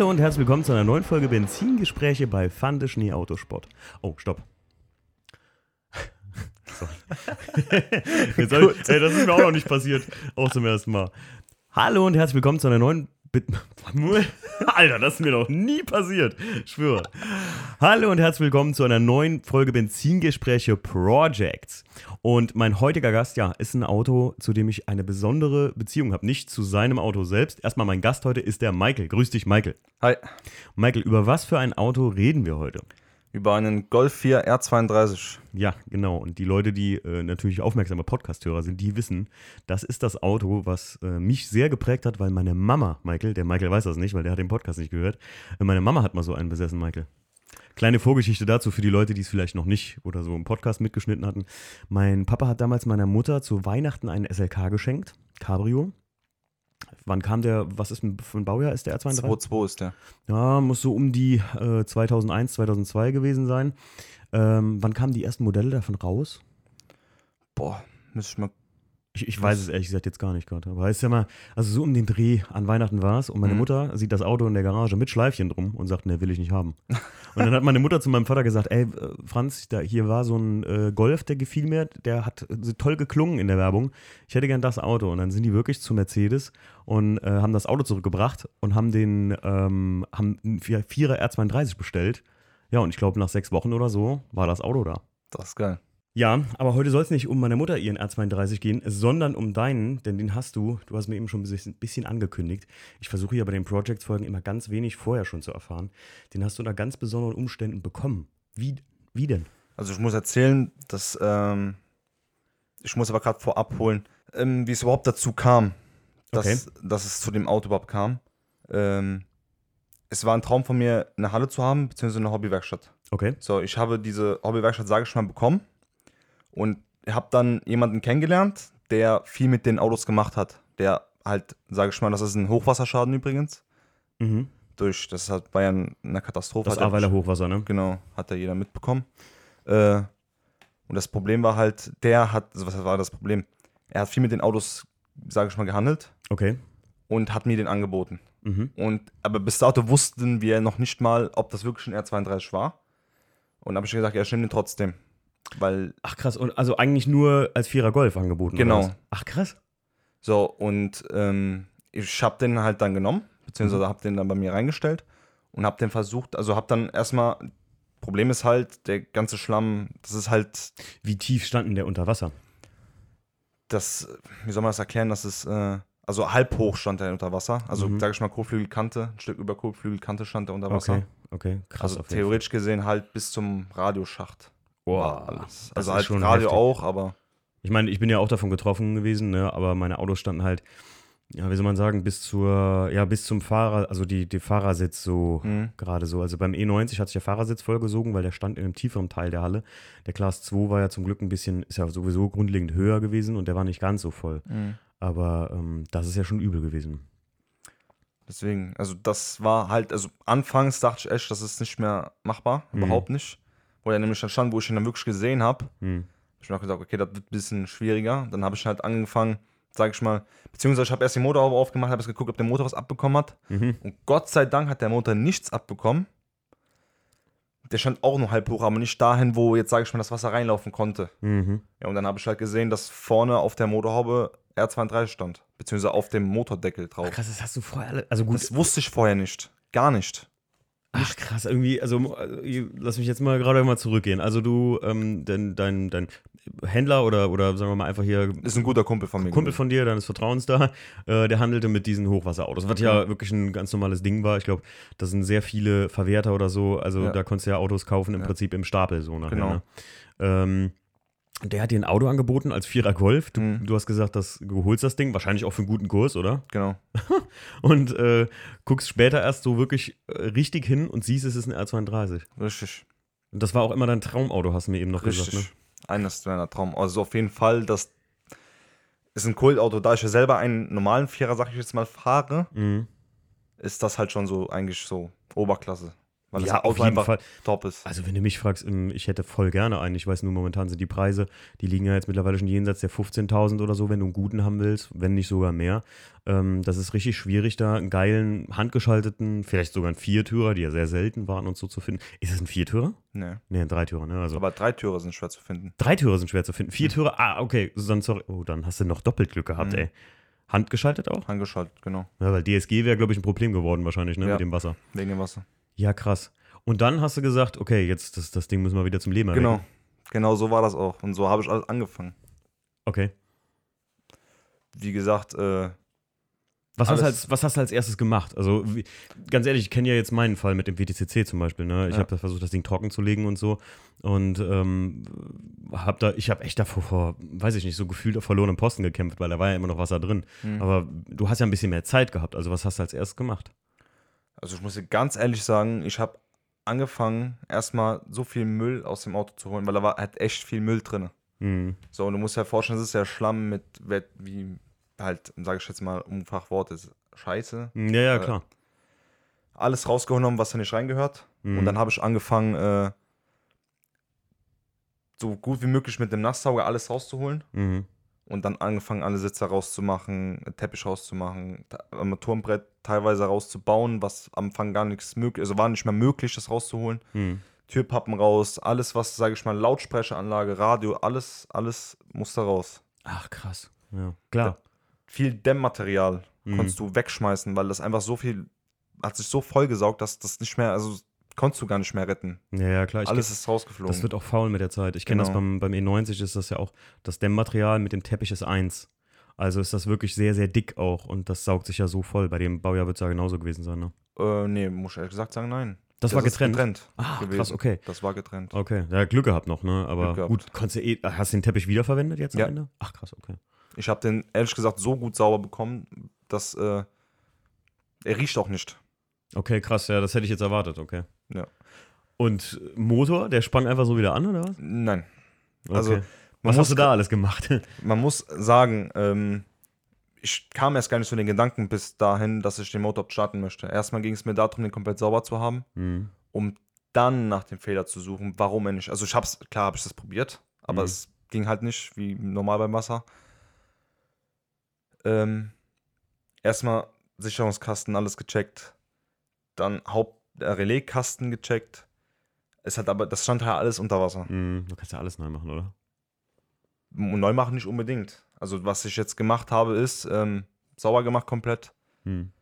Hallo und herzlich willkommen zu einer neuen Folge Benzingespräche bei Fande Schnee Autosport. Oh, stopp. Sorry. Ich, ey, das ist mir auch noch nicht passiert. Auch zum ersten Mal. Hallo und herzlich willkommen zu einer neuen. Alter, das ist mir noch nie passiert. Schwöre. Hallo und herzlich willkommen zu einer neuen Folge Benzingespräche Projects. Und mein heutiger Gast, ja, ist ein Auto, zu dem ich eine besondere Beziehung habe. Nicht zu seinem Auto selbst. Erstmal mein Gast heute ist der Michael. Grüß dich, Michael. Hi. Michael, über was für ein Auto reden wir heute? Über einen Golf 4 R32. Ja, genau. Und die Leute, die äh, natürlich aufmerksame Podcast-Hörer sind, die wissen, das ist das Auto, was äh, mich sehr geprägt hat, weil meine Mama, Michael, der Michael weiß das nicht, weil der hat den Podcast nicht gehört, äh, meine Mama hat mal so einen besessen, Michael. Kleine Vorgeschichte dazu für die Leute, die es vielleicht noch nicht oder so im Podcast mitgeschnitten hatten. Mein Papa hat damals meiner Mutter zu Weihnachten einen SLK geschenkt, Cabrio. Wann kam der, was ist für ein Baujahr ist der R32? 2.2 ist der. Ja, muss so um die äh, 2001, 2002 gewesen sein. Ähm, wann kamen die ersten Modelle davon raus? Boah, müsste ich mal. Ich, ich weiß es ehrlich gesagt jetzt gar nicht gerade. Aber ist ja mal, also so um den Dreh an Weihnachten war es und meine Mhm. Mutter sieht das Auto in der Garage mit Schleifchen drum und sagt, ne, will ich nicht haben. Und dann hat meine Mutter zu meinem Vater gesagt, ey, äh, Franz, da, hier war so ein äh, Golf, der gefiel mir, der hat so toll geklungen in der Werbung. Ich hätte gern das Auto. Und dann sind die wirklich zu Mercedes und äh, haben das Auto zurückgebracht und haben den, ähm, haben einen Vier- Vierer R32 bestellt. Ja, und ich glaube, nach sechs Wochen oder so war das Auto da. Das ist geil. Ja, aber heute soll es nicht um meine Mutter ihren R32 gehen, sondern um deinen, denn den hast du, du hast mir eben schon ein bisschen, angekündigt. Ich versuche hier bei den Project-Folgen immer ganz wenig vorher schon zu erfahren. Den hast du unter ganz besonderen Umständen bekommen. Wie, wie denn? Also ich muss erzählen, dass ähm, ich muss aber gerade vorab holen, ähm, wie es überhaupt dazu kam, dass, Okay. dass es zu dem Auto überhaupt kam. Ähm, es war ein Traum von mir, eine Halle zu haben, beziehungsweise eine Hobbywerkstatt. Okay. So, ich habe diese Hobbywerkstatt, sage ich mal, bekommen und habe dann jemanden kennengelernt, der viel mit den Autos gemacht hat. Der halt, sage ich mal, das ist ein Hochwasserschaden übrigens. Mhm. Durch, das hat, war ja eine Katastrophe. Das hat ja- Aweiler Hochwasser, ne? Genau, hat ja jeder mitbekommen. Äh, und das Problem war halt, der hat, also was war das Problem? Er hat viel mit den Autos, sage ich mal, gehandelt Okay. und hat mir den angeboten. Mhm. Und, aber bis dato wussten wir noch nicht mal, ob das wirklich ein R32 war. Und habe ich gesagt, ja, ich nehme den trotzdem. Weil, Ach krass, und also eigentlich nur als Vierer Golf angeboten. oder Genau. was? Ach krass. so, und ähm, ich habe den halt dann genommen, beziehungsweise habe den dann bei mir reingestellt und habe den versucht, also habe dann erstmal, Problem ist halt, der ganze Schlamm, das ist halt Wie tief stand denn der unter Wasser? das, wie soll man das erklären, das ist, äh, also halb hoch stand er unter Wasser. Also, Mhm. sag ich mal, Kotflügelkante, ein Stück über Kotflügelkante stand er unter Wasser. Okay, okay, krass. Also theoretisch gesehen halt bis zum Radioschacht. Boah, alles. Also halt schon Radio heftig. auch, aber Ich meine, ich bin ja auch davon getroffen gewesen, ne? aber meine Autos standen halt, ja, wie soll man sagen, bis zur, ja, bis zum Fahrer, also die, die Fahrersitz so Mhm. gerade so. Also beim E90 hat sich der Fahrersitz vollgesogen, weil der stand in einem tieferen Teil der Halle. Der Class 2 war ja zum Glück ein bisschen, ist ja sowieso grundlegend höher gewesen und der war nicht ganz so voll. Aber ähm, das ist ja schon übel gewesen. deswegen, also das war halt, also anfangs dachte ich echt, das ist nicht mehr machbar, Mhm. überhaupt nicht. Wo er nämlich dann stand, wo ich ihn dann wirklich gesehen habe, Hm. hab ich mir auch gesagt, okay, das wird ein bisschen schwieriger. Dann habe ich halt angefangen, sag ich mal, beziehungsweise ich habe erst die Motorhaube aufgemacht, habe geguckt, ob der Motor was abbekommen hat. Mhm. Und Gott sei Dank hat der Motor nichts abbekommen. Der stand auch nur halb hoch, aber nicht dahin, wo jetzt, sage ich mal, das Wasser reinlaufen konnte. Mhm. Ja, und dann habe ich halt gesehen, dass vorne auf der Motorhaube R32 stand. Beziehungsweise auf dem Motordeckel drauf. Ach, krass, das hast du vorher alle, also gut. Das wusste ich vorher nicht. Gar nicht. Ach krass, irgendwie, also äh, lass mich jetzt mal gerade mal zurückgehen. Also du, ähm, dein, dein, dein Händler oder, oder sagen wir mal einfach hier Ist ein guter Kumpel von mir. Kumpel von dir, deines Vertrauens da, äh, der handelte mit diesen Hochwasserautos, was ja wirklich ein ganz normales Ding war. Ich glaube, das sind sehr viele Verwerter oder so. Also Ja. da konntest du ja Autos kaufen im Ja. Prinzip im Stapel so nachher. Genau. Ne? Ähm, der hat dir ein Auto angeboten als Vierer Golf. Du, Mhm. du hast gesagt, dass du holst das Ding, wahrscheinlich auch für einen guten Kurs, oder? Genau. Und äh, guckst später erst so wirklich äh, richtig hin und siehst, es ist ein R32. Richtig. Und das war auch immer dein Traumauto, hast du mir eben noch Richtig. gesagt. Ne? Eines meiner Traum. Also auf jeden Fall, das ist ein Kultauto. Da ich ja selber einen normalen Vierer, sag ich jetzt mal, fahre, Mhm. ist das halt schon so eigentlich so Oberklasse. Weil Ja, das auf jeden Fall. top ist. Also, wenn du mich fragst, ähm, ich hätte voll gerne einen. Ich weiß nur, momentan sind die Preise, die liegen ja jetzt mittlerweile schon jenseits der 15.000 oder so, wenn du einen guten haben willst, wenn nicht sogar mehr. Ähm, das ist richtig schwierig, da einen geilen, handgeschalteten, vielleicht sogar einen Viertürer, die ja sehr selten waren und so zu finden. Ist es ein Viertürer? Nee. Nee, ein Dreitürer, ne? Also, Aber Dreitürer sind schwer zu finden. Dreitürer sind schwer zu finden. Viertürer, ah, okay, dann sorry. Oh, dann hast du noch doppelt Glück gehabt, Mhm. ey. Handgeschaltet auch? Angeschaltet, genau. Ja, weil DSG wäre, glaube ich, ein Problem geworden wahrscheinlich, ne, Ja. mit dem Wasser. Wegen dem Wasser. Ja, krass. Und dann hast du gesagt, okay, jetzt das, das Ding müssen wir wieder zum Leben erwecken. Genau. Genau so war das auch. Und so habe ich alles angefangen. Okay. Wie gesagt, äh, Was hast, als, was hast du als erstes gemacht? Also, wie, ganz ehrlich, ich kenne ja jetzt meinen Fall mit dem WTCC zum Beispiel. Ne? Ich Ja. habe versucht, das Ding trocken zu legen und so. Und ähm, hab da, ich habe echt davor, vor, weiß ich nicht, so gefühlt auf verlorenem Posten gekämpft, weil da war ja immer noch Wasser drin. hm. Aber du hast ja ein bisschen mehr Zeit gehabt. Also, was hast du als erstes gemacht? Also ich muss dir ganz ehrlich sagen, ich habe angefangen, erstmal so viel Müll aus dem Auto zu holen, weil da war halt echt viel Müll drin. Hm. So, und du musst dir vorstellen, das ist ja Schlamm mit, wie halt, sage ich jetzt mal, um Fachwort ist Scheiße. Ja, ja, Äh, klar. Alles rausgenommen, was da nicht reingehört. Mhm. Und dann habe ich angefangen, äh, so gut wie möglich mit dem Nasssauger alles rauszuholen. Mhm. Und dann angefangen, alle Sitze rauszumachen, Teppich rauszumachen, ta- Armaturenbrett teilweise rauszubauen, was am Anfang gar nichts möglich, also war nicht mehr möglich, das rauszuholen. Mhm. Türpappen raus, alles, was, sage ich mal, Lautsprecheranlage, Radio, alles, alles musste raus. Ach, krass. Ja, klar. Viel Dämmmaterial Mhm. konntest du wegschmeißen, weil das einfach so viel, hat sich so vollgesaugt, dass das nicht mehr, also konntest du gar nicht mehr retten. Ja, ja, klar. Alles ist rausgeflogen. Das wird auch faul mit der Zeit. Ich kenne das Genau. beim, beim E90 ist das ja auch, das Dämmmaterial mit dem Teppich ist eins. Also ist das wirklich sehr, sehr dick auch und das saugt sich ja so voll. Bei dem Baujahr wird es ja genauso gewesen sein, ne? äh, nee, muss ich ehrlich gesagt sagen, nein. Das, war ist getrennt. getrennt Ah, gewesen. krass, okay. Das war getrennt. Okay, ja, Glück gehabt noch, ne? Aber gut, konntest du eh, hast du den Teppich wiederverwendet jetzt am Ja. Ende? Ach krass, okay. Ich habe den ehrlich gesagt so gut sauber bekommen, dass äh, er riecht auch nicht. Okay, krass, ja, das hätte ich jetzt erwartet, okay. Ja. Und Motor, der sprang einfach so wieder an, oder was? Nein. Okay. Also, was hast du da alles gemacht? man muss sagen, ähm, ich kam erst gar nicht zu den Gedanken bis dahin, dass ich den Motor starten möchte. Erstmal ging es mir darum, den komplett sauber zu haben, hm. um dann nach dem Fehler zu suchen, warum er nicht. Also ich hab's, klar habe ich das probiert, aber Mhm. es ging halt nicht, wie normal beim Wasser. Ähm, erstmal Sicherungskasten, alles gecheckt. Dann Haupt äh, Relaaiskasten gecheckt. Es hat aber, das stand halt alles unter Wasser. Hm. Du kannst ja alles neu machen, oder? Neu machen nicht unbedingt. Also was ich jetzt gemacht habe, ist ähm, sauber gemacht komplett. Hm.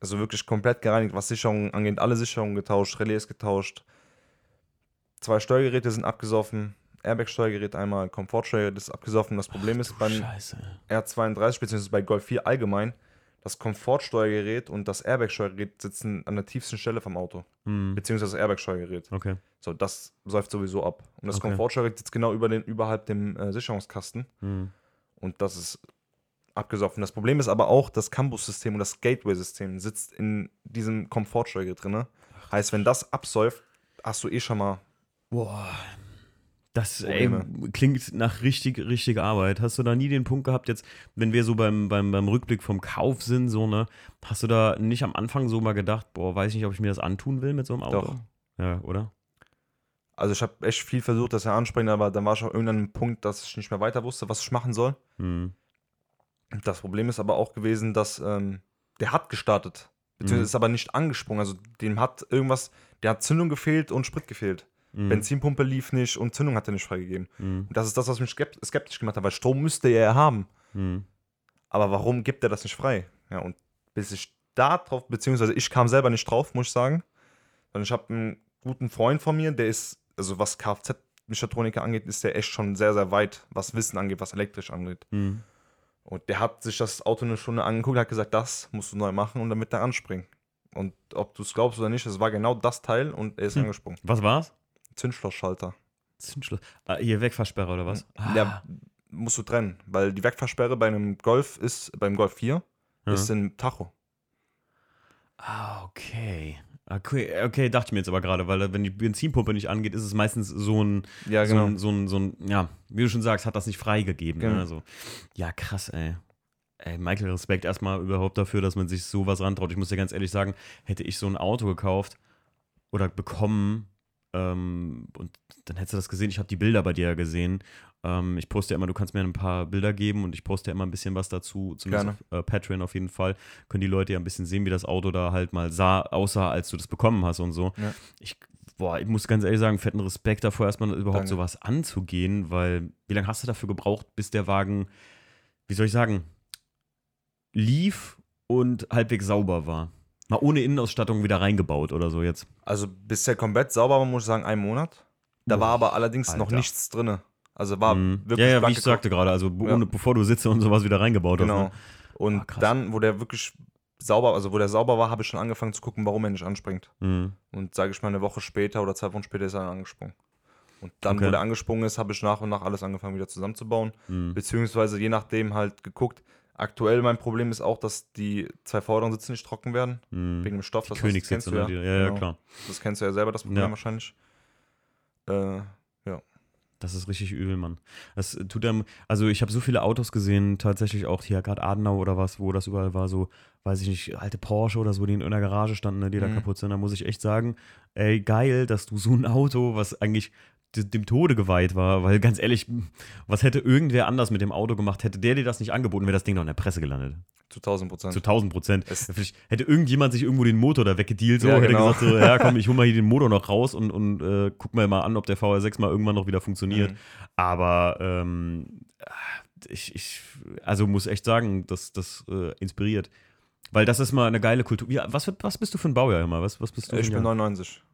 Also wirklich komplett gereinigt, was Sicherungen angeht. Alle Sicherungen getauscht, Relais getauscht. Zwei Steuergeräte sind abgesoffen. Airbag-Steuergerät einmal, Komfortsteuergerät ist abgesoffen. Das Problem ist beim Scheiße. R32 bzw. bei Golf 4 allgemein, das Komfortsteuergerät und das Airbag-Steuergerät sitzen an der tiefsten Stelle vom Auto. Hm. Beziehungsweise das Airbag-Steuergerät. Okay. So, das säuft sowieso ab. Und das Okay. Komfortsteuergerät sitzt genau über den, überhalb dem äh, Sicherungskasten. Hm. Und das ist abgesoffen. Das Problem ist aber auch, das Campus-System und das Gateway-System sitzt in diesem Komfortsteuergerät drin. Heißt, wenn das absäuft, hast du eh schon mal. Boah. Das ey, klingt nach richtig, richtiger Arbeit. Hast du da nie den Punkt gehabt, jetzt, wenn wir so beim, beim, beim Rückblick vom Kauf sind, so, ne, hast du da nicht am Anfang so mal gedacht, boah, weiß nicht, ob ich mir das antun will mit so einem Auto? Doch. Ja, oder? Also, ich habe echt viel versucht, das ja ansprechen, aber dann war schon irgendein Punkt, dass ich nicht mehr weiter wusste, was ich machen soll. Hm. Das Problem ist aber auch gewesen, dass ähm, der hat gestartet. Beziehungsweise Mhm. ist aber nicht angesprungen. Also, dem hat irgendwas, der hat Zündung gefehlt und Sprit gefehlt. Hm. Benzinpumpe lief nicht und Zündung hat er nicht freigegeben. Hm. Und das ist das, was mich skep- skeptisch gemacht hat, weil Strom müsste er ja haben. Hm. Aber warum gibt er das nicht frei? Ja, und bis ich da drauf, beziehungsweise ich kam selber nicht drauf, muss ich sagen. Sondern ich habe einen guten Freund von mir, der ist, also was Kfz-Mechatroniker angeht, ist der echt schon sehr, sehr weit, was Wissen angeht, was elektrisch angeht. Hm. Und der hat sich das Auto eine Stunde angeguckt, hat gesagt, das musst du neu machen und damit da anspringen. Und ob du es glaubst oder nicht, es war genau das Teil und er ist Hm. angesprungen. Was war's? Zündschlossschalter. Zündschloss. Ah, hier Wegversperrer oder was? Ah. Ja, musst du trennen, weil die Wegversperre bei einem Golf ist, beim Golf 4, Ja. ist im Tacho. Ah, okay. Okay, okay, dachte ich mir jetzt aber gerade, weil wenn die Benzinpumpe nicht angeht, ist es meistens so ein, Ja, so, ein so ein, so ein, ja, wie du schon sagst, hat das nicht freigegeben. Genau. Ne? Also, ja, krass, ey. Ey, Michael, Respekt erstmal überhaupt dafür, dass man sich sowas rantraut. Ich muss dir ganz ehrlich sagen, hätte ich so ein Auto gekauft, oder bekommen. Ähm, und dann hättest du das gesehen. Ich habe die Bilder bei dir ja gesehen. Ähm, ich poste ja immer, du kannst mir ein paar Bilder geben und ich poste ja immer ein bisschen was dazu, zumindest auf äh, Patreon auf jeden Fall. Können die Leute ja ein bisschen sehen, wie das Auto da halt mal sah, aussah, als du das bekommen hast und so. Ja. Ich, boah, ich muss ganz ehrlich sagen, fetten Respekt davor, erstmal überhaupt Danke. sowas anzugehen, weil wie lange hast du dafür gebraucht, bis der Wagen, wie soll ich sagen, lief und halbwegs sauber war? Mal ohne Innenausstattung wieder reingebaut oder so jetzt. Also bis der komplett sauber war, muss ich sagen, ein Monat. Da Boah, war aber allerdings noch Alter. nichts drin. Also war Mhm. wirklich ja, ja, wie ich sagte gerade, also Ja. ohne, bevor du Sitze und sowas wieder reingebaut Genau. hast. Ne? Und krass. dann, wo der wirklich sauber, also wo der sauber war, habe ich schon angefangen zu gucken, warum er nicht anspringt. Mhm. Und sage ich mal, eine Woche später oder zwei Wochen später ist er dann angesprungen. Und dann, Okay. wo der angesprungen ist, habe ich nach und nach alles angefangen wieder zusammenzubauen. Mhm. Beziehungsweise je nachdem halt geguckt. Aktuell mein Problem ist auch, dass die zwei vorderen Sitze nicht trocken werden. Mhm. Wegen dem Stoff. Die das, das Königssitze, ne? Die- ja, ja, Genau. klar. Das kennst du ja selber, das Problem Ja. wahrscheinlich. Äh, Das ist richtig übel, Mann. Das tut einem, also ich habe so viele Autos gesehen, tatsächlich auch hier gerade Adenau oder was, wo das überall war, so, weiß ich nicht, alte Porsche oder so, die in einer Garage standen, ne, die da Mhm. kaputt sind. Da muss ich echt sagen, ey, geil, dass du so ein Auto, was eigentlich dem Tode geweiht war, weil ganz ehrlich, was hätte irgendwer anders mit dem Auto gemacht, hätte der dir das nicht angeboten, wäre das Ding doch in der Presse gelandet. zu 1000 Prozent. Zu 1000 Prozent. Hätte irgendjemand sich irgendwo den Motor da weggedealt, so, Ja, hätte genau. gesagt, so, ja komm, ich hol mal hier den Motor noch raus und, und äh, guck mal mal an, ob der VR6 mal irgendwann noch wieder funktioniert. Mhm. Aber ähm, ich, ich, also muss echt sagen, das, das äh, inspiriert. Weil das ist mal eine geile Kultur. Ja, was, was bist du für ein Baujahr immer? Was, was bist du Ich bin Jahr? 99, ehrlich gesagt.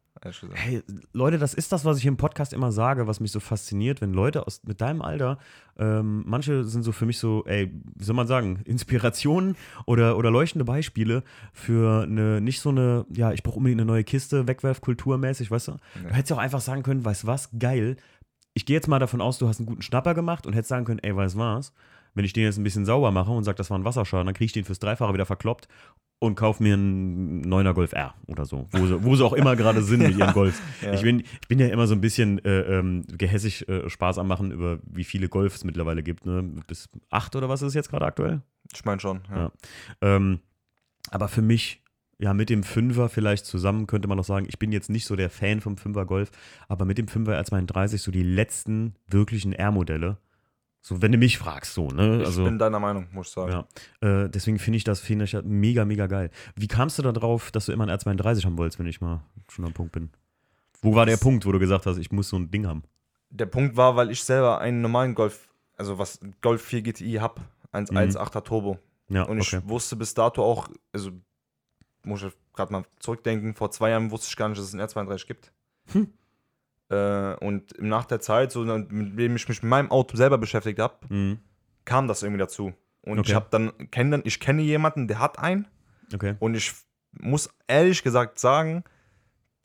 Hey, Leute, das ist das, was ich im Podcast immer sage, was mich so fasziniert, wenn Leute aus, mit deinem Alter, ähm, manche sind so für mich so, ey, wie soll man sagen, Inspirationen oder, oder leuchtende Beispiele für eine, nicht so eine, ja, ich brauche unbedingt eine neue Kiste, Wegwerfkultur mäßig, weißt du? Du hättest ja auch einfach sagen können, weißt was, geil, ich gehe jetzt mal davon aus, du hast einen guten Schnapper gemacht und hättest sagen können, ey, weißt was, wenn ich den jetzt ein bisschen sauber mache und sage, das war ein Wasserschaden, dann kriege ich den fürs Dreifache wieder verkloppt und kauf mir einen 9er Golf R oder so, wo sie, wo sie auch immer gerade sind mit ihren Golfs. Ja. Ich, bin, ich bin ja immer so ein bisschen äh, ähm, gehässig äh, Spaß am machen über wie viele Golf es mittlerweile gibt. Ne? Bis acht oder was ist es jetzt gerade aktuell? Ich meine schon. Ja. Ja. Ähm, aber für mich, ja, mit dem Fünfer vielleicht zusammen könnte man noch sagen, ich bin jetzt nicht so der Fan vom Fünfer Golf, aber mit dem Fünfer R32 so die letzten wirklichen R-Modelle. So, wenn du mich fragst, so, ne? Ich Also, bin deiner Meinung, muss ich sagen. ja. Äh, deswegen finde ich das ja mega, mega geil. Wie kamst du da drauf, dass du immer einen R32 haben wolltest, wenn ich mal schon am Punkt bin? Wo war der Das- Punkt, wo du gesagt hast, ich muss so ein Ding haben? Der Punkt war, weil ich selber einen normalen Golf, also was Golf 4 GTI habe, 1.1.8er Turbo. Ja, Und ich Mhm. okay. wusste bis dato auch, also muss ich gerade mal zurückdenken, vor zwei Jahren wusste ich gar nicht, dass es einen R32 gibt. Hm. Äh, und nach der Zeit, so dann, mit dem ich mich mit meinem Auto selber beschäftigt habe, Mhm. kam das irgendwie dazu. Und Okay. ich habe dann, kenn dann, ich kenne jemanden, der hat einen. Okay. Und ich muss ehrlich gesagt sagen,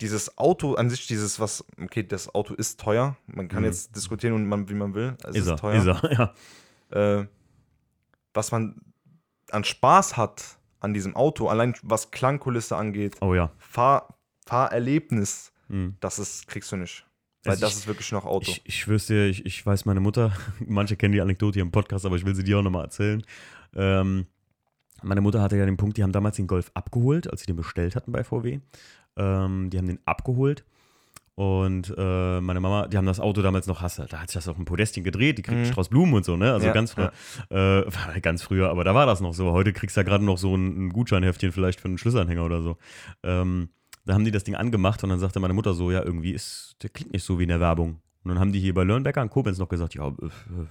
dieses Auto an sich, dieses, was, okay, das Auto ist teuer. Man kann Mhm. jetzt diskutieren, und man, wie man will. Es Ist ist, er, teuer. ist er, ja. Äh, was man an Spaß hat an diesem Auto, allein was Klangkulisse angeht, Oh ja. Fahr Fahrerlebnis, Mhm. das ist, kriegst du nicht. Weil Also das ich- ist wirklich noch Auto. Ich, ich schwör's dir, ich, ich weiß meine Mutter, manche kennen die Anekdote hier im Podcast, aber ich will sie dir auch nochmal erzählen. Ähm, meine Mutter hatte ja den Punkt, die haben damals den Golf abgeholt, als sie den bestellt hatten bei VW. Ähm, die haben den abgeholt und äh, meine Mama, die haben das Auto damals noch Hasse. Da hat sich das auf ein Podestchen gedreht, die kriegt einen Mhm. Strauß Blumen und so, ne? Also Ja, ganz früher. Äh, war ganz früher, aber da war das noch so. Heute kriegst du ja gerade noch so ein, ein Gutscheinheftchen vielleicht für einen Schlüsselanhänger oder so. Ähm, da haben die das Ding angemacht und dann sagte meine Mutter so, ja, irgendwie ist, der klingt nicht so wie in der Werbung. Und dann haben die hier bei Lörnbecker in Koblenz noch gesagt, ja, äh, äh,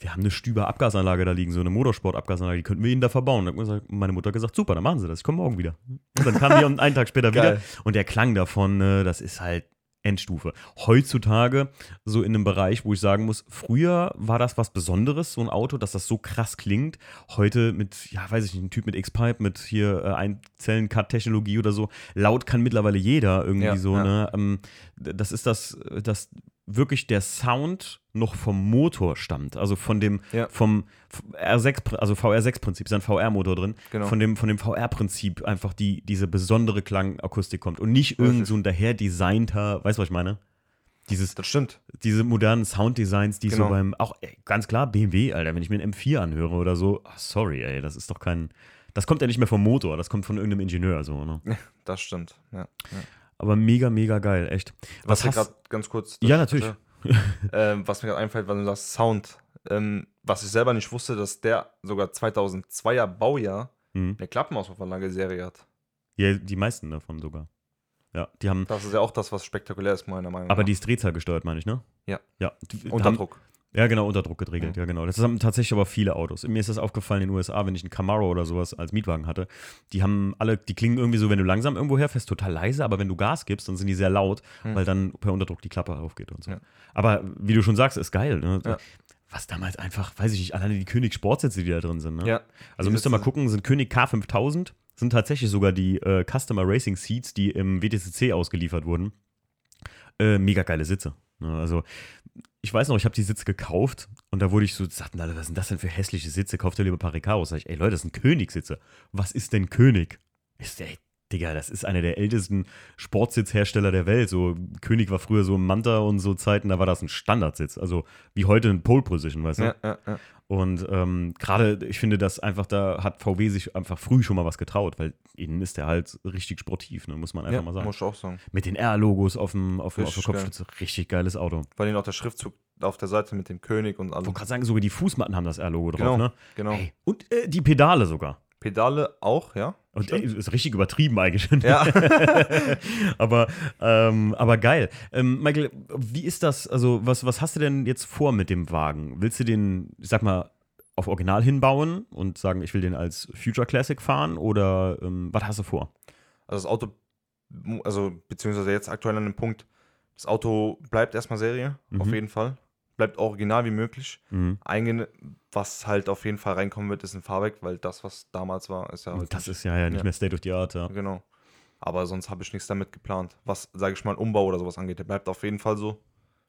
wir haben eine Stüber Abgasanlage da liegen, so eine Motorsport-Abgasanlage, die könnten wir ihnen da verbauen. Dann hat meine Mutter gesagt, super, dann machen sie das, ich komme morgen wieder. Und dann kam die einen Tag später wieder und der Klang davon, äh, das ist halt Endstufe. Heutzutage so in einem Bereich, wo ich sagen muss, früher war das was Besonderes, so ein Auto, dass das so krass klingt. Heute mit, ja, weiß ich nicht, ein Typ mit X-Pipe, mit hier äh, Einzellen-Cut-Technologie oder so. Laut kann mittlerweile jeder irgendwie Ja, so, ja. ne? Ähm, das ist das, dass wirklich der Sound noch vom Motor stammt. Also von dem, Ja. vom R6, also VR6-Prinzip, ist ein VR-Motor drin. Genau. Von dem, von dem VR-Prinzip einfach die, diese besondere Klangakustik kommt und nicht irgend so ein daher designter, weißt du, was ich meine? Dieses, Das stimmt. diese modernen Sounddesigns, die so Genau. beim, auch ey, ganz klar BMW, Alter, wenn ich mir einen M4 anhöre oder so, ah, sorry, ey, das ist doch kein, das kommt ja nicht mehr vom Motor, das kommt von irgendeinem Ingenieur, so, ne? Das stimmt. Ja. ja. Aber mega, mega geil, echt. Was, Was hast gerade ganz kurz. Ja, natürlich. ähm, was mir gerade einfällt, weil du sagst Sound. Ähm, was ich selber nicht wusste, dass der sogar 2002er Baujahr Mhm. eine Klappenauspuffanlage-Serie hat. Ja, die meisten davon sogar. Ja, die haben. Das ist ja auch das, was spektakulär ist, meiner Meinung Aber nach. die ist Drehzahl gesteuert, meine ich, ne? Ja. Ja. Die, haben, Unterdruck. Ja, genau, Unterdruck geregelt, Mhm. ja, genau. Das haben tatsächlich aber viele Autos. Mir ist das aufgefallen in den USA, wenn ich einen Camaro oder sowas als Mietwagen hatte. Die haben alle, die klingen irgendwie so, wenn du langsam irgendwo herfährst, total leise, aber wenn du Gas gibst, dann sind die sehr laut, Mhm. weil dann per Unterdruck die Klappe aufgeht und so. Ja. Aber wie du schon sagst, ist geil, ne? Ja. Was damals einfach, weiß ich nicht, alleine die König Sportsitze, die da drin sind, ne? Ja. Also müsst ihr mal gucken, sind König K5000, sind tatsächlich sogar die äh, Customer Racing Seats, die im WTCC ausgeliefert wurden. Äh, mega geile Sitze. Ne, Also ich weiß noch, ich habe die Sitze gekauft und da wurde ich so, sagten alle, was sind das denn für hässliche Sitze? Kauft ihr lieber Paricaros? Sag ich, ey Leute, das sind Königssitze. Was ist denn König? Ist der, Digga, das ist einer der ältesten Sportsitzhersteller der Welt. So, König war früher so ein Manta und so Zeiten, da war das ein Standardsitz. Also wie heute ein Pole Position, weißt du? Ja, ja, ja. Und ähm, gerade, ich finde, dass einfach da hat VW sich einfach früh schon mal was getraut, weil innen ist der halt richtig sportiv, ne, muss man einfach ja mal sagen. muss ich auch sagen. Mit den R-Logos auf, dem, auf, dem, auf der Richtig Kopfstütze, richtig geiles Auto. Weil ihnen auch der Schriftzug auf der Seite mit dem König und Ich allem. wollte gerade sagen, sogar die Fußmatten haben das R-Logo drauf, Genau, ne? genau. Ey, und äh, die Pedale sogar. Pedale auch, ja. Und ey, ist richtig übertrieben eigentlich. Ja. aber, ähm, aber geil. Ähm, Michael, wie ist das? Also, was, was hast du denn jetzt vor mit dem Wagen? Willst du den, ich sag mal, auf Original hinbauen und sagen, ich will den als Future Classic fahren? Oder ähm, was hast du vor? Also das Auto, also beziehungsweise jetzt aktuell an dem Punkt, das Auto bleibt erstmal Serie, auf Mhm. jeden Fall. Bleibt original wie möglich. Mhm. Einge was halt auf jeden Fall reinkommen wird, ist ein Fahrwerk, weil das, was damals war, ist ja heute Das ist ja, ja nicht Ja. mehr State of the Art, ja. Genau. Aber sonst habe ich nichts damit geplant. Was, sage ich mal, Umbau oder sowas angeht, der bleibt auf jeden Fall so. Werde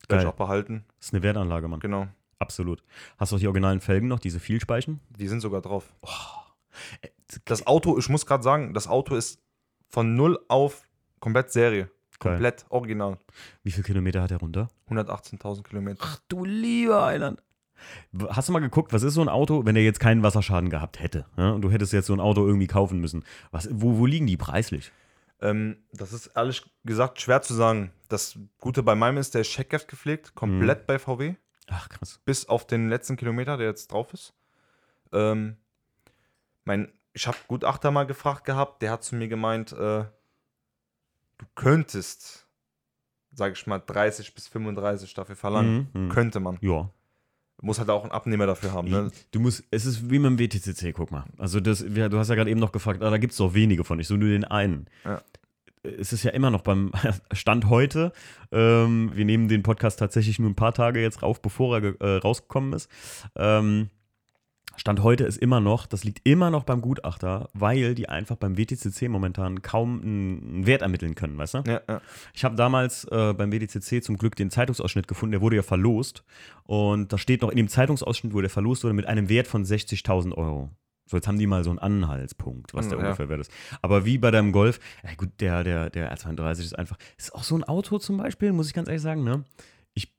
ich Geil. auch behalten. Das ist eine Wertanlage, Mann. Genau. Absolut. Hast du auch die originalen Felgen noch, diese Vielspeichen? Die sind sogar drauf. Äh, Das Auto, ich muss gerade sagen, das Auto ist von null auf komplett Serie. Geil. Komplett original. Wie viele Kilometer hat er runter? 118.000 Kilometer. Ach du lieber Eiland. Hast du mal geguckt, was ist so ein Auto, wenn er jetzt keinen Wasserschaden gehabt hätte? Ja? Und du hättest jetzt so ein Auto irgendwie kaufen müssen. Was, wo, wo liegen die preislich? Ähm, das ist ehrlich gesagt schwer zu sagen. Das Gute bei meinem ist, der ist Checkgift gepflegt, komplett Mhm. bei VW, Ach, krass. bis auf den letzten Kilometer, der jetzt drauf ist. Ähm, mein, ich habe Gutachter mal gefragt gehabt, der hat zu mir gemeint, äh, du könntest, sage ich mal, 30 bis 35 dafür verlangen. Mhm, mhm. Könnte man. Ja. Muss halt auch einen Abnehmer dafür haben. Ne? Du musst, es ist wie mit dem WTCC, guck mal. Also das, du hast ja gerade eben noch gefragt, ah, da gibt es doch wenige von, ich so nur den einen. Ja. Es ist ja immer noch beim Stand heute, ähm, wir nehmen den Podcast tatsächlich nur ein paar Tage jetzt rauf, bevor er äh, rausgekommen ist. Ähm, Stand heute ist immer noch, das liegt immer noch beim Gutachter, weil die einfach beim WTCC momentan kaum einen Wert ermitteln können, weißt du? Ja, ja. Ich habe damals äh, beim WDCC zum Glück den Zeitungsausschnitt gefunden, der wurde ja verlost. Und da steht noch in dem Zeitungsausschnitt, wo der verlost wurde, mit einem Wert von 60.000 Euro. So, jetzt haben die mal so einen Anhaltspunkt, was der Ja. ungefähr wert ist. Aber wie bei deinem Golf, ja gut, der, der, der R32 ist einfach, ist auch so ein Auto zum Beispiel, muss ich ganz ehrlich sagen, ne? Ich,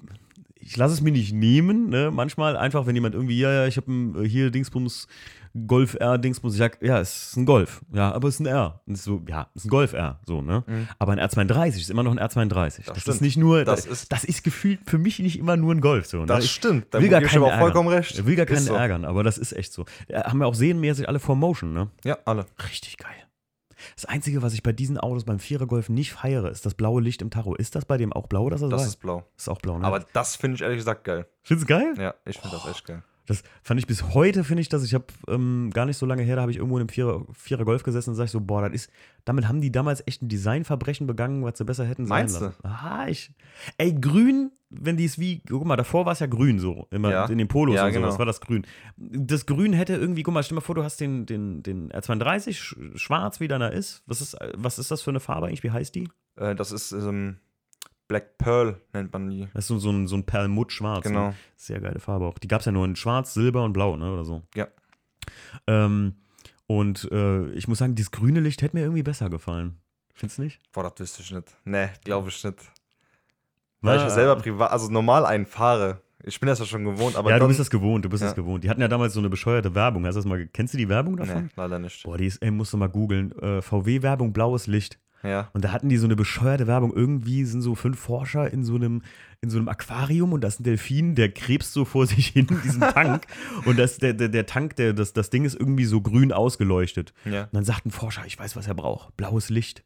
ich lasse es mir nicht nehmen, ne? Manchmal einfach, wenn jemand irgendwie, ja, ja, ich habe hier Dingsbums, Golf R, Dingsbums, ich sag, ja, es ist ein Golf, ja, aber es ist ein R. Und ist so, ja, es ist ein Golf R, so, ne? Mhm. Aber ein R32 ist immer noch ein R32. Das, ist stimmt. nicht nur, Das das, ist- das ist gefühlt für mich nicht immer nur ein Golf, so, ne? Das stimmt. Da will gar keinen aber auch vollkommen ärgern. recht. Will gar keinen Ist so. ärgern, aber das ist echt so. Äh, haben wir auch serienmäßig alle vor Motion, ne? Ja, alle. Richtig geil. Das Einzige, was ich bei diesen Autos beim Vierer Golf nicht feiere, ist das blaue Licht im Tacho. Ist das bei dem auch blau oder ist das, Das weiß? ist blau. ist auch blau, ne? Aber das finde ich ehrlich gesagt geil. Findest du geil? Ja, ich finde das echt geil. Das fand ich bis heute, finde ich das. Ich habe ähm, gar nicht so lange her, da habe ich irgendwo in einem Vierer, Vierer Golf gesessen und sage ich so, boah, das ist, damit haben die damals echt ein Designverbrechen begangen, was sie besser hätten sein Meinst du? lassen. Ah, ich. Ey, grün, wenn die es wie, guck mal, davor war es ja grün so, immer Ja. in den Polos Ja, und so, genau. das war das grün. Das grün hätte irgendwie, guck mal, stell mal vor, du hast den, den, den R32 sch- schwarz, wie deiner ist. Was ist, was ist das für eine Farbe eigentlich? Wie heißt die? Äh, das ist ähm, Black Pearl, nennt man die. Das ist so, so ein, so ein Perlmutt-Schwarz. Genau. Ne? Sehr geile Farbe auch. Die gab es ja nur in schwarz, silber und blau, ne? Oder so. Ja. Ähm, und äh, ich muss sagen, dieses grüne Licht hätte mir irgendwie besser gefallen. Findest du nicht? Boah, das wüsste ich nicht. Nee, glaube ich nicht. Weil ich ja selber privat, also normal einen fahre. Ich bin das ja schon gewohnt, aber ja, dann, du bist das gewohnt, du bist Ja. das gewohnt. Die hatten ja damals so eine bescheuerte Werbung. Hast du das mal, kennst du die Werbung davon? Nee, leider nicht. Boah, die ist, ey, musst du mal googeln. Äh, VW-Werbung, blaues Licht. Ja. Und da hatten die so eine bescheuerte Werbung. Irgendwie sind so fünf Forscher in so einem, in so einem Aquarium und da ist ein Delfin, der krebst so vor sich hin in diesem Tank. und das, der, der, der Tank, der, das, das Ding ist irgendwie so grün ausgeleuchtet. Ja. Und dann sagt ein Forscher, ich weiß, was er braucht. Blaues Licht.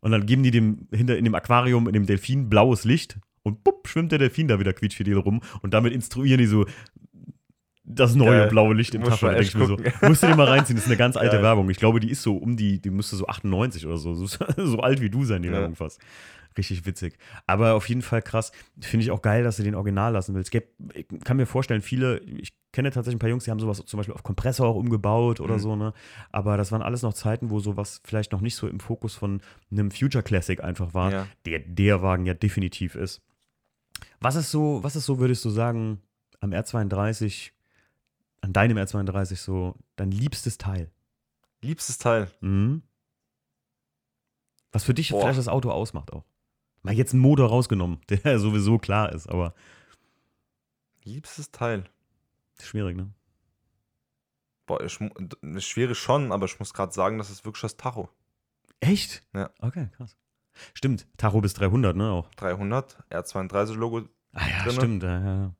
Und dann geben die dem hinter in dem Aquarium, in dem Delfin, blaues Licht. Und bupp, schwimmt der Delfin da wieder quietschfidel rum. Und damit instruieren die so das neue Geil. blaue Licht im Tacho. Da denk echt ich mir so, musst du dir mal reinziehen, das ist eine ganz alte Geil. Werbung. Ich glaube, die ist so um die, die müsste so 98 oder so. So, so alt wie du sein, die Ja. Werbung fast. Richtig witzig. Aber auf jeden Fall krass. Finde ich auch geil, dass du den Original lassen willst. Gäb- Ich kann mir vorstellen, viele, ich kenne tatsächlich ein paar Jungs, die haben sowas zum Beispiel auf Kompressor auch umgebaut oder Mhm. so, ne? Aber das waren alles noch Zeiten, wo sowas vielleicht noch nicht so im Fokus von einem Future Classic einfach war, Ja. der der Wagen ja definitiv ist. Was ist so, was ist so, würdest du sagen, am R32, an deinem R32 so dein liebstes Teil? Liebstes Teil. Mhm. Was für dich Boah. vielleicht das Auto ausmacht auch. Mal jetzt einen Motor rausgenommen, der sowieso klar ist, aber Liebstes Teil. schwierig, ne? Boah, ich, schwierig schon, aber ich muss gerade sagen, das ist wirklich das Tacho. Echt? Ja. Okay, krass. Stimmt, Tacho bis 300, ne, auch. 300, R32-Logo. Ah ja, Drinne. stimmt. Ja, ja.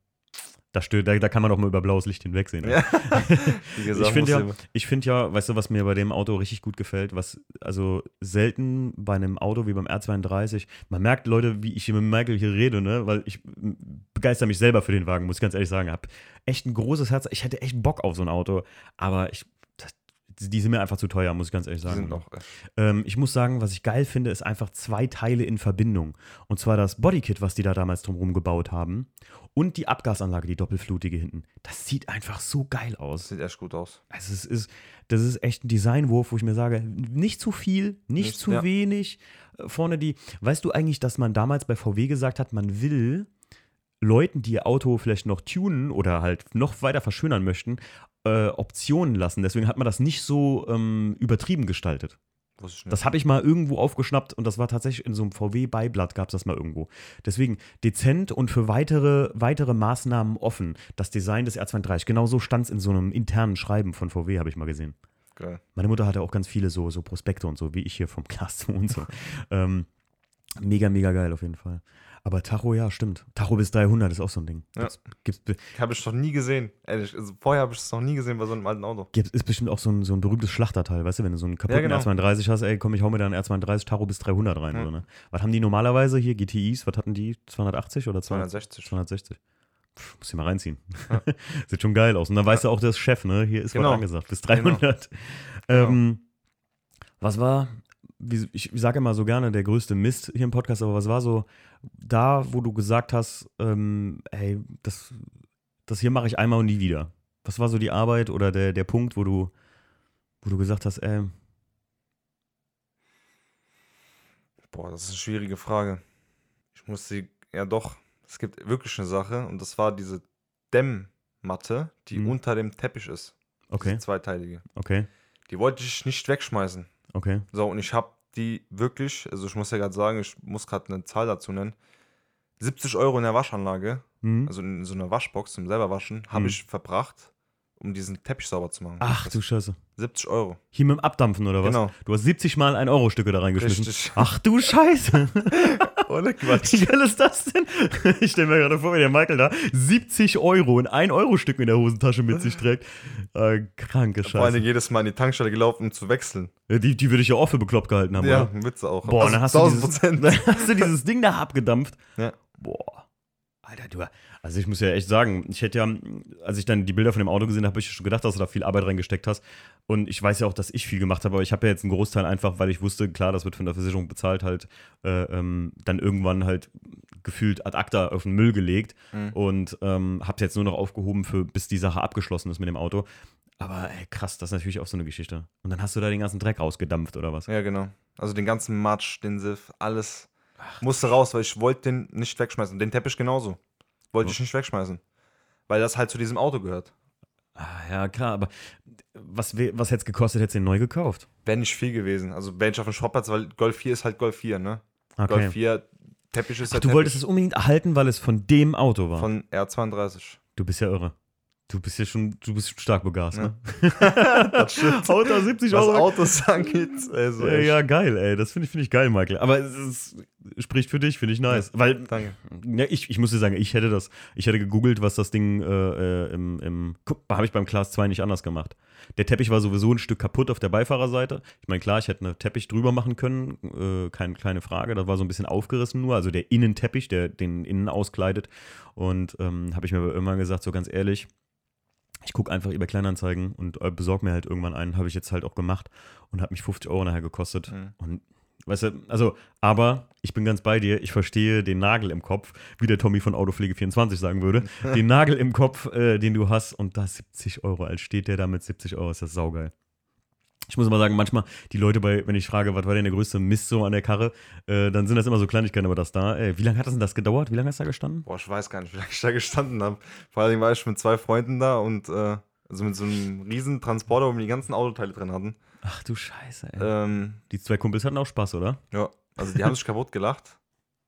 Da, stö- da, da kann man auch mal über blaues Licht hinwegsehen. Ja. Wie gesagt, Ich finde ja, ich finde ja, weißt du, was mir bei dem Auto richtig gut gefällt, was also selten bei einem Auto wie beim R32, man merkt Leute, wie ich hier mit Michael hier rede, ne, weil ich begeister mich selber für den Wagen, muss ich ganz ehrlich sagen, hab echt ein großes Herz, ich hätte echt Bock auf so ein Auto, aber ich die sind mir einfach zu teuer, muss ich ganz ehrlich sagen. noch. Ähm, ich muss sagen, was ich geil finde, ist einfach zwei Teile in Verbindung. Und zwar das Bodykit, was die da damals drumherum gebaut haben. Und die Abgasanlage, die doppelflutige hinten. Das sieht einfach so geil aus. Sieht echt gut aus. Also es ist, das ist echt ein Designwurf, wo ich mir sage, nicht zu viel, nicht, Nicht- zu ja. wenig. Äh, Vorne die, weißt du eigentlich, dass man damals bei VW gesagt hat, man will Leuten, die ihr Auto vielleicht noch tunen oder halt noch weiter verschönern möchten, äh, Optionen lassen. Deswegen hat man das nicht so ähm, übertrieben gestaltet. Das habe ich mal irgendwo aufgeschnappt und das war tatsächlich in so einem VW-Beiblatt, gab es das mal irgendwo. Deswegen dezent und für weitere, weitere Maßnahmen offen. Das Design des R32. Genau so stand es in so einem internen Schreiben von VW, habe ich mal gesehen. Geil. Meine Mutter hatte auch ganz viele so, so Prospekte und so, wie ich hier vom Glas 2 und so. ähm, mega, mega geil auf jeden Fall. Aber Tacho, ja, stimmt. Tacho bis 300 ist auch so ein Ding. Ja. Gibt's, gibt's, Habe ich noch nie gesehen. Ehrlich, also vorher habe ich es noch nie gesehen bei so einem alten Auto. Gibt, ist bestimmt auch so ein, so ein berühmtes Schlachterteil, weißt du, wenn du so einen kaputten genau. R32 hast, ey, komm, ich hau mir da einen R32 Tacho bis 300 rein, Ja. oder ne? Was haben die normalerweise hier, GTIs, was hatten die, 280 oder 200? 260. 260. Pff, muss ich mal reinziehen. Ja. Sieht schon geil aus. Und dann weißt du auch, der ist Chef, ne? Hier ist Genau. was angesagt, bis 300. Ähm, was war, ich sage immer so gerne, der größte Mist hier im Podcast, aber was war so da, wo du gesagt hast, ähm, ey, das, das hier mache ich einmal und nie wieder? Was war so die Arbeit oder der, der Punkt, wo du, wo du gesagt hast, ey, Boah, das ist eine schwierige Frage. Ich muss sie, ja doch, es gibt wirklich eine Sache und das war diese Dämmmatte, die Mhm. unter dem Teppich ist. okay, Diese zweiteilige. okay, Die wollte ich nicht wegschmeißen. Okay, So, und ich habe die wirklich, also ich muss ja gerade sagen, ich muss gerade eine Zahl dazu nennen. 70 Euro in der Waschanlage, hm? also in so einer Waschbox zum selber waschen, habe Mhm. ich verbracht, um diesen Teppich sauber zu machen. Ach du Scheiße. 70 Euro. Hier mit dem Abdampfen oder was? Genau. Du hast 70 Mal 1-Euro-Stücke da reingeschmissen. Richtig. Ach du Scheiße. Ohne Quatsch. Wie geil ist das denn? Ich stelle mir gerade vor, wie der Michael da 70 Euro in 1-Euro-Stück in der Hosentasche mit sich trägt. Äh, kranke Vor allem Scheiße. jedes Mal in die Tankstelle gelaufen, um zu wechseln. Ja, Die, die würde ich ja auch für bekloppt gehalten haben, Ja, oder? Witze auch. Boah, Also dann hast du, 1000 dieses, Prozent. dann hast du dieses Ding da abgedampft. Ja. Boah. Alter, du. Also ich muss ja echt sagen, ich hätte ja, als ich dann die Bilder von dem Auto gesehen habe, habe ich schon gedacht, dass du da viel Arbeit reingesteckt hast. Und ich weiß ja auch, dass ich viel gemacht habe, aber ich habe ja jetzt einen Großteil einfach, weil ich wusste, klar, das wird von der Versicherung bezahlt, halt äh, ähm, dann irgendwann halt gefühlt ad acta auf den Müll gelegt Mhm. und ähm, habe jetzt nur noch aufgehoben, für, bis die Sache abgeschlossen ist mit dem Auto. Aber ey, krass, das ist natürlich auch so eine Geschichte. Und dann hast du da den ganzen Dreck rausgedampft oder was? Ja, genau. Also den ganzen Matsch, den Siff, alles musste raus, weil ich wollte den nicht wegschmeißen. Den Teppich genauso. Wollte ich nicht wegschmeißen. Weil das halt zu diesem Auto gehört. Ah, ja, klar, aber was, was hätte es gekostet, hättest du den neu gekauft? Wäre nicht viel gewesen. Also wäre ich auf dem Schrottplatz, weil Golf 4 ist halt Golf 4, ne? Golf 4, Teppich ist Ach, halt du Teppich wolltest es unbedingt erhalten, weil es von dem Auto war. von R32. du bist ja irre. Du bist ja schon, du bist stark begast, ne? Das stimmt. Haut da 70 Was Euro. Autos angeht, also Ja, echt. ja, geil, ey. Das finde ich, find ich geil, Michael. Aber es ist, spricht für dich, finde ich nice. Weil, Danke. ja, ich, ich muss dir sagen, ich hätte das, ich hätte gegoogelt, was das Ding äh, äh, im, im habe ich beim Class 2 nicht anders gemacht. Der Teppich war sowieso ein Stück kaputt auf der Beifahrerseite. Ich meine, klar, ich hätte einen Teppich drüber machen können, äh, kein, keine Frage. Das war so ein bisschen aufgerissen nur, also der Innenteppich, der den innen auskleidet. Und ähm, habe ich mir aber irgendwann gesagt, so ganz ehrlich, ich gucke einfach über Kleinanzeigen und äh, besorge mir halt irgendwann einen. Habe ich jetzt halt auch gemacht und hat mich 50 Euro nachher gekostet. Mhm. Und weißt du, also, aber ich bin ganz bei dir. Ich verstehe den Nagel im Kopf, wie der Tommy von Autopflege24 sagen würde. den Nagel im Kopf, äh, den du hast und da 70 Euro. Als steht der da mit 70 Euro, ist das saugeil. Ich muss aber sagen, manchmal die Leute bei, wenn ich frage, was war denn der größte Mist so an der Karre, äh, dann sind das immer so Kleinigkeiten, aber das da. Ey, wie lange hat das denn das gedauert? Wie lange hast du da gestanden? Boah, ich weiß gar nicht, wie lange ich da gestanden habe. Vor allem war ich mit zwei Freunden da und äh, also mit so einem riesen Transporter, wo wir die ganzen Autoteile drin hatten. Ach du Scheiße, ey. Ähm, Die zwei Kumpels hatten auch Spaß, oder? ja, also die haben sich kaputt gelacht,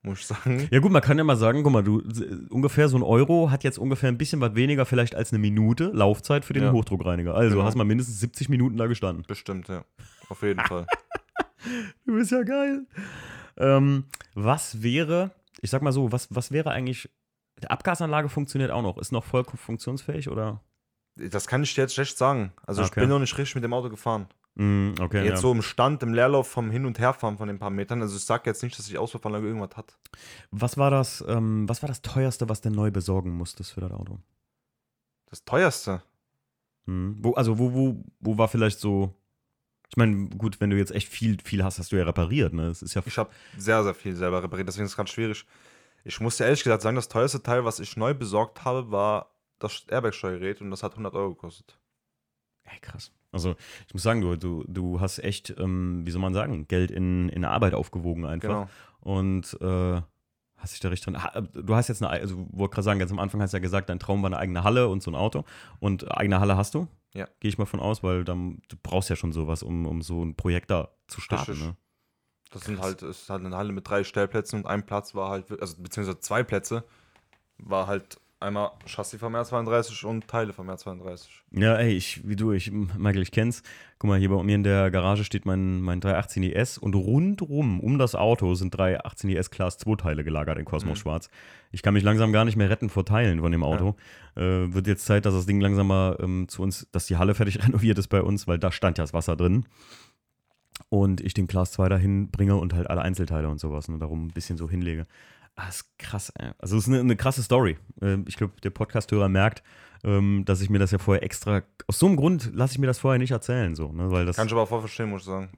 muss ich sagen. Ja gut, man kann ja mal sagen, guck mal, du ungefähr so ein Euro hat jetzt ungefähr ein bisschen was weniger vielleicht als eine Minute Laufzeit für den Ja. Hochdruckreiniger. Also Genau. hast mal mindestens 70 Minuten da gestanden. Bestimmt, ja. Auf jeden Fall. Du bist ja geil. Ähm, was wäre, ich sag mal so, was, was wäre eigentlich, die Abgasanlage funktioniert auch noch, ist noch voll funktionsfähig oder? Das kann ich dir jetzt schlecht sagen. Also ich Okay. bin noch nicht richtig mit dem Auto gefahren. Mm, okay, Jetzt ja. so im Stand, im Leerlauf vom Hin- und Herfahren von den paar Metern. Also ich sag jetzt nicht, dass die Auspuffanlage irgendwas hat. Was war das, ähm, was war das teuerste, was du neu besorgen musstest für das Auto? Das teuerste. Hm. Wo, also wo, wo, wo war vielleicht so, ich meine, gut, wenn du jetzt echt viel, viel hast, hast du ja repariert, ne? Ist ja Ich habe sehr, sehr viel selber repariert, deswegen ist es ganz schwierig. Ich muss dir ehrlich gesagt sagen, das teuerste Teil, was ich neu besorgt habe, war das Airbag-Steuergerät und das hat 100 Euro gekostet. Ey, krass. Also, ich muss sagen, du, du, du hast echt, ähm, wie soll man sagen, Geld in, in Arbeit aufgewogen einfach. Genau. Und äh, hast dich da richtig drin. Ha, Du hast jetzt eine, also wollte gerade sagen, ganz am Anfang hast du ja gesagt, dein Traum war eine eigene Halle und so ein Auto. Und eigene Halle hast du? Ja. Gehe ich mal von aus, weil dann, du brauchst ja schon sowas, um, um so ein Projekt da zu starten. Richtig. Ne? Das sind halt, es ist halt eine Halle mit drei Stellplätzen und ein Platz war halt, also beziehungsweise zwei Plätze, war halt einmal Chassis vom R32 und Teile vom R32. Ja, ey, ich, wie du, ich, Michael, ich kenn's. Guck mal, hier bei mir in der Garage steht mein, mein 318 IS und rundrum um das Auto sind 318 IS Class 2 Teile gelagert in Cosmos Mhm. Schwarz. Ich kann mich langsam gar nicht mehr retten vor Teilen von dem Auto. Äh, wird jetzt Zeit, dass das Ding langsam mal ähm, zu uns, dass die Halle fertig renoviert ist bei uns, weil da stand ja das Wasser drin. Und ich den Class 2 dahin bringe und halt alle Einzelteile und sowas, ne, darum ein bisschen so hinlege. Ah, ist krass, ey. Also, es ist eine, eine krasse Story. Ähm, ich glaube, der Podcast-Hörer merkt, ähm, dass ich mir das ja vorher extra. Aus so einem Grund lasse ich mir das vorher nicht erzählen, so, ne? Weil das. Kann ich aber voll verstehen, muss ich sagen.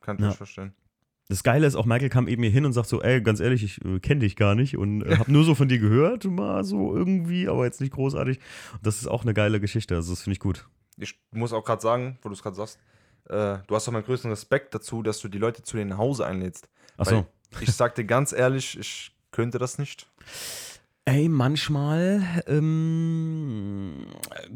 Kann ich Ja. nicht verstehen. Das Geile ist, auch Michael kam eben hier hin und sagt so, ey, ganz ehrlich, ich äh, kenne dich gar nicht und äh, habe nur so von dir gehört, mal so irgendwie, aber jetzt nicht großartig. Und das ist auch eine geile Geschichte, also das finde ich gut. Ich muss auch gerade sagen, wo du es gerade sagst, äh, du hast doch meinen größten Respekt dazu, dass du die Leute zu dir nach Hause einlädst. Achso. Weil Ich sag dir ganz ehrlich, ich könnte das nicht. Ey, manchmal, ähm,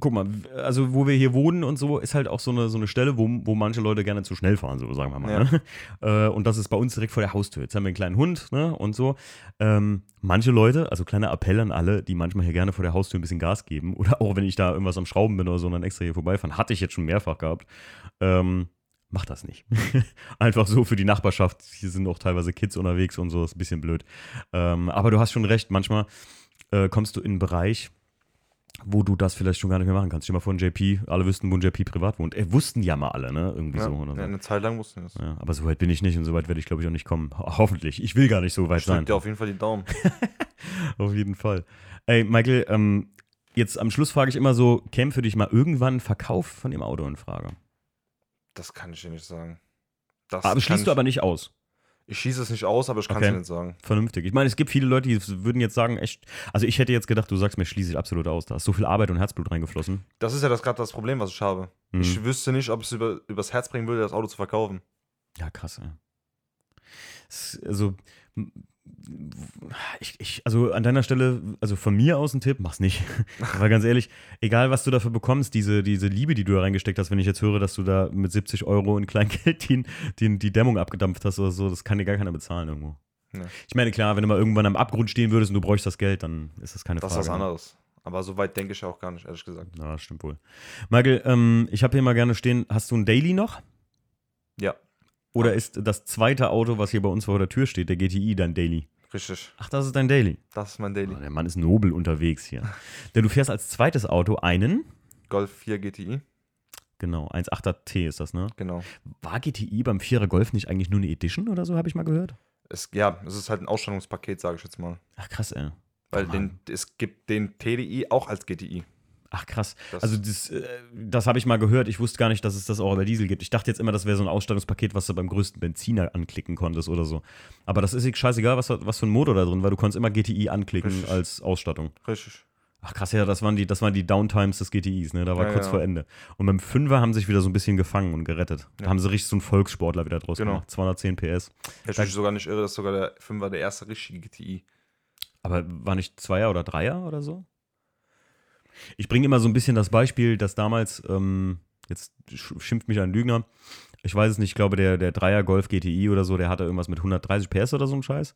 guck mal, also wo wir hier wohnen und so, ist halt auch so eine, so eine Stelle, wo, wo manche Leute gerne zu schnell fahren, so sagen wir mal. Ja. Ne? Äh, und das ist bei uns direkt vor der Haustür. Jetzt haben wir einen kleinen Hund ne? und so. Ähm, manche Leute, also kleiner Appell an alle, die manchmal hier gerne vor der Haustür ein bisschen Gas geben oder auch wenn ich da irgendwas am Schrauben bin oder so und dann extra hier vorbeifahren, hatte ich jetzt schon mehrfach gehabt. Ähm, mach das nicht. Einfach so für die Nachbarschaft. Hier sind auch teilweise Kids unterwegs und so, ist ein bisschen blöd. Ähm, aber du hast schon recht, manchmal äh, kommst du in einen Bereich, wo du das vielleicht schon gar nicht mehr machen kannst. Stell mal vor, ein JP, alle wüssten, wo ein JP privat wohnt. Äh, wussten ja mal alle, ne? Irgendwie Ja, so. Oder so. ja, eine Zeit lang wussten wir das. Ja, aber so weit bin ich nicht und so weit werde ich, glaube ich, auch nicht kommen. Ho hoffentlich. Ich will gar nicht so weit drück sein. dir auf jeden Fall die Daumen. Auf jeden Fall. Ey, Michael, ähm, jetzt am Schluss frage ich immer so: Käme für dich mal irgendwann Verkauf von dem Auto in Frage? Das kann ich dir nicht sagen. Das aber kann schließt du aber nicht aus. Ich schieße es nicht aus, aber ich kann es Okay. dir nicht sagen. Vernünftig. Ich meine, es gibt viele Leute, die würden jetzt sagen, echt. Also, ich hätte jetzt gedacht, du sagst mir, schließe ich absolut aus. Da ist so viel Arbeit und Herzblut reingeflossen. Das ist ja das gerade das Problem, was ich habe. Mhm. Ich wüsste nicht, ob es über, übers Herz bringen würde, das Auto zu verkaufen. Ja, krass, ey. Also, ich, ich, also an deiner Stelle, also von mir aus ein Tipp, mach's nicht. Weil ganz ehrlich, egal was du dafür bekommst, diese, diese Liebe, die du da reingesteckt hast, wenn ich jetzt höre, dass du da mit 70 Euro in Kleingeld die, die, die Dämmung abgedampft hast oder so, das kann dir gar keiner bezahlen irgendwo. Nee. Ich meine, klar, wenn du mal irgendwann am Abgrund stehen würdest und du bräuchst das Geld, dann ist das keine Das Frage. ist was ne? anderes. Aber so weit denke ich auch gar nicht, ehrlich gesagt. Na, stimmt wohl. Michael, ähm, ich habe hier mal gerne stehen, hast du ein Daily noch? Ja, Oder ist das zweite Auto, was hier bei uns vor der Tür steht, der GTI, dein Daily? richtig. Ach, das ist dein Daily. Das ist mein Daily. Oh, der Mann ist nobel unterwegs hier. Denn du fährst als zweites Auto einen, Golf 4 GTI. genau, 1.8er T ist das, ne? Genau. War GTI beim 4er Golf nicht eigentlich nur eine Edition oder so, habe ich mal gehört? Es, ja, es ist halt ein Ausstattungspaket, sage ich jetzt mal. Ach, krass, ey. Weil Mann. den, es gibt den TDI auch als GTI. Ach, krass. Das- also, das, äh, das habe ich mal gehört. Ich wusste gar nicht, dass es das auch bei Diesel gibt. Ich dachte jetzt immer, das wäre so ein Ausstattungspaket, was du beim größten Benziner anklicken konntest oder so. Aber das ist scheißegal, was, was für ein Motor da drin war. Du konntest immer GTI anklicken Richtig. als Ausstattung. Richtig. Ach krass, ja, das waren die, das waren die Downtimes des GTIs, ne? Da war Ja, kurz ja. vor Ende. Und beim Fünfer haben sie sich wieder so ein bisschen gefangen und gerettet. Da Ja. haben sie richtig so einen Volkssportler wieder draus Genau. gemacht. 210 PS. Ich mich sogar nicht irre, das ist sogar der 5er der erste richtige GTI. Aber war nicht Zweier oder Dreier oder so? Ich bringe immer so ein bisschen das Beispiel, dass damals, ähm, jetzt sch- schimpft mich ein Lügner, ich weiß es nicht, ich glaube, der, der Dreier Golf GTI oder so, der hatte irgendwas mit 130 PS oder so ein Scheiß.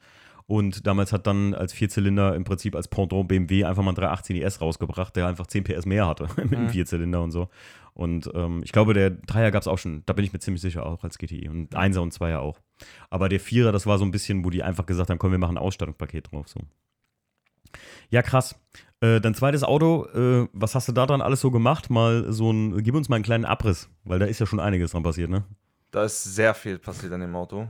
Und damals hat dann als Vierzylinder im Prinzip als Pendant BMW einfach mal einen 318 IS rausgebracht, der einfach 10 PS mehr hatte mit einem Mhm. Vierzylinder und so. Und ähm, ich glaube, der Dreier gab es auch schon, da bin ich mir ziemlich sicher, auch als GTI. Und Einser und Zweier auch. Aber der Vierer, das war so ein bisschen, wo die einfach gesagt haben, komm, wir machen ein Ausstattungspaket drauf. So. Ja, krass. Äh, dein zweites Auto, äh, was hast du da dran alles so gemacht? Mal so ein, gib uns mal einen kleinen Abriss, weil da ist ja schon einiges dran passiert, ne? Da ist sehr viel passiert an dem Auto.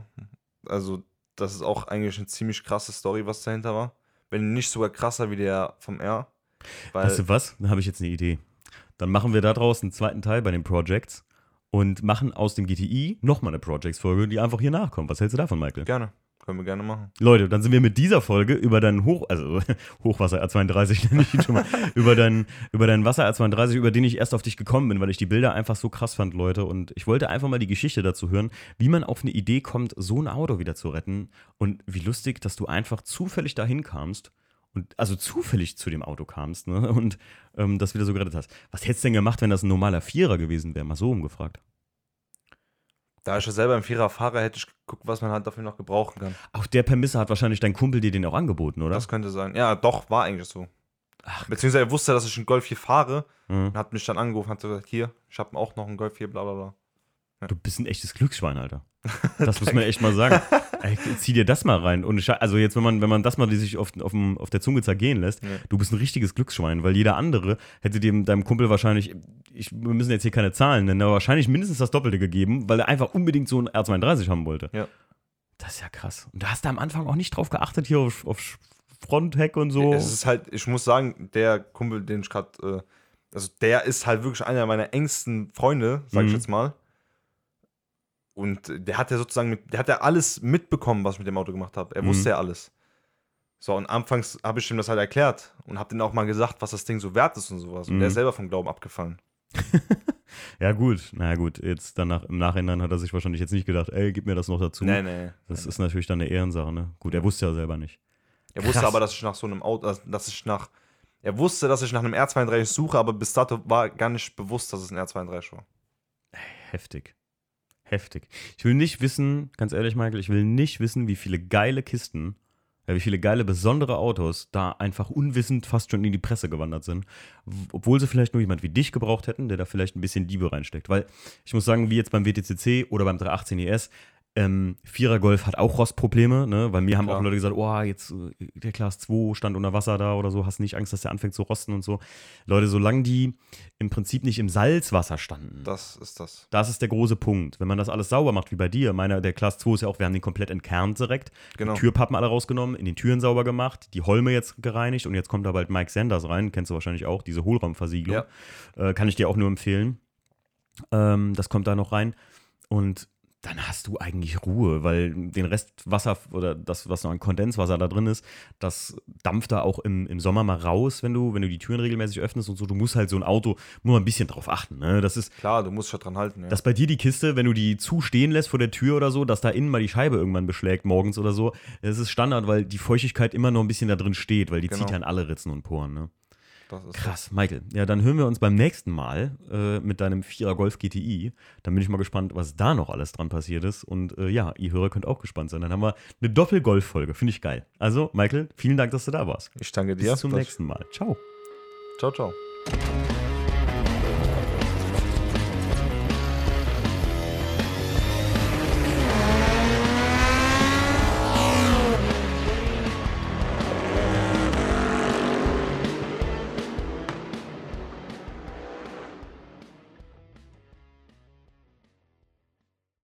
Also, das ist auch eigentlich eine ziemlich krasse Story, was dahinter war. Wenn nicht sogar krasser wie der vom R. Weil, Weißt du was? Da habe ich jetzt eine Idee. Dann machen wir da draus einen zweiten Teil bei den Projects und machen aus dem GTI nochmal eine Projects-Folge, die einfach hier nachkommt. Was hältst du davon, Michael? gerne. Können wir gerne machen. Leute, dann sind wir mit dieser Folge über deinen Hoch, also Hochwasser R32 nenne ich ihn schon mal, über deinen, über deinen Wasser R32, über den ich erst auf dich gekommen bin, weil ich die Bilder einfach so krass fand, Leute. Und ich wollte einfach mal die Geschichte dazu hören, wie man auf eine Idee kommt, so ein Auto wieder zu retten. Und wie lustig, dass du einfach zufällig dahin kamst und also zufällig zu dem Auto kamst, ne? Und ähm, das wieder so gerettet hast. Was hättest du denn gemacht, wenn das ein normaler Vierer gewesen wäre? Mal so umgefragt. Da ich ja selber im Vierer fahre, hätte ich geguckt, was man halt dafür noch gebrauchen kann. Auch der Permisse hat wahrscheinlich dein Kumpel dir den auch angeboten, oder? Das könnte sein. Ja, doch, war eigentlich so. Beziehungsweise er wusste, dass ich einen Golf 4 fahre Mhm. und hat mich dann angerufen und hat gesagt, hier, ich habe auch noch einen Golf 4, bla bla bla. Du bist ein echtes Glücksschwein, Alter. Das muss man echt mal sagen. Ey, zieh dir das mal rein. Und also jetzt, wenn man, wenn man das mal sich auf, auf, dem- auf der Zunge zergehen lässt, Ja. du bist ein richtiges Glücksschwein, weil jeder andere hätte dem deinem Kumpel wahrscheinlich, ich, wir müssen jetzt hier keine Zahlen nennen, aber wahrscheinlich mindestens das Doppelte gegeben, weil er einfach unbedingt so ein R32 haben wollte. Ja. Das ist ja krass. Und da hast du am Anfang auch nicht drauf geachtet, hier auf, auf Frontheck und so. Es ist halt, ich muss sagen, der Kumpel, den ich gerade, äh, also der ist halt wirklich einer meiner engsten Freunde, sag ich Mhm. jetzt mal. Und der hat ja sozusagen, mit, der hat ja alles mitbekommen, was ich mit dem Auto gemacht habe. Er Mhm. wusste ja alles. So, und anfangs habe ich ihm das halt erklärt und habe ihm auch mal gesagt, was das Ding so wert ist und sowas. Und Mhm. der ist selber vom Glauben abgefallen. ja, gut. Na gut, jetzt danach, im Nachhinein hat er sich wahrscheinlich jetzt nicht gedacht, ey, gib mir das noch dazu. Nee, nee. Das ist natürlich dann eine Ehrensache, ne? Gut, er wusste ja selber nicht. Er wusste Krass. aber, dass ich nach so einem Auto, dass ich nach, er wusste, dass ich nach einem R32 suche, aber bis dato war gar nicht bewusst, dass es ein R32 war. Heftig. Heftig. Ich will nicht wissen, ganz ehrlich, Michael, ich will nicht wissen, wie viele geile Kisten, ja, wie viele geile, besondere Autos da einfach unwissend fast schon in die Presse gewandert sind. Obwohl sie vielleicht nur jemand wie dich gebraucht hätten, der da vielleicht ein bisschen Liebe reinsteckt. Weil ich muss sagen, wie jetzt beim WTCC oder beim 318 ES, ähm, Vierer Golf hat auch Rostprobleme, ne? Weil mir haben Klar. auch Leute gesagt, oh, jetzt äh, der Class 2 stand unter Wasser da oder so, hast nicht Angst, dass der anfängt zu rosten und so. Leute, solange die im Prinzip nicht im Salzwasser standen, Das ist das. das ist der große Punkt. Wenn man das alles sauber macht, wie bei dir, meiner, der Class 2 ist ja auch, wir haben den komplett entkernt direkt. Genau. Die Türpappen alle rausgenommen, in den Türen sauber gemacht, die Holme jetzt gereinigt und jetzt kommt da bald Mike Sanders rein, kennst du wahrscheinlich auch, diese Hohlraumversiegelung. Äh, kann ich dir auch nur empfehlen. Ähm, das kommt da noch rein. Und dann hast du eigentlich Ruhe, weil den Rest Wasser oder das, was noch an Kondenswasser da drin ist, das dampft da auch im, im Sommer mal raus, wenn du, wenn du die Türen regelmäßig öffnest und so. Du musst halt so ein Auto nur mal ein bisschen drauf achten. Ne? Das ist, Klar, du musst ja dran halten. Ja. dass bei dir die Kiste, wenn du die zustehen lässt vor der Tür oder so, dass da innen mal die Scheibe irgendwann beschlägt morgens oder so, das ist Standard, weil die Feuchtigkeit immer noch ein bisschen da drin steht, weil die Genau. zieht ja in alle Ritzen und Poren. Ne? Krass, Michael. Ja, dann hören wir uns beim nächsten Mal äh, mit deinem Vierer Golf GTI. Dann bin ich mal gespannt, was da noch alles dran passiert ist. Und äh, ja, ihr Hörer könnt auch gespannt sein. Dann haben wir eine Doppel-Golf-Folge. Finde ich geil. Also, Michael, vielen Dank, dass du da warst. Ich danke Bis dir. zum dass- nächsten Mal. Ciao. Ciao, ciao.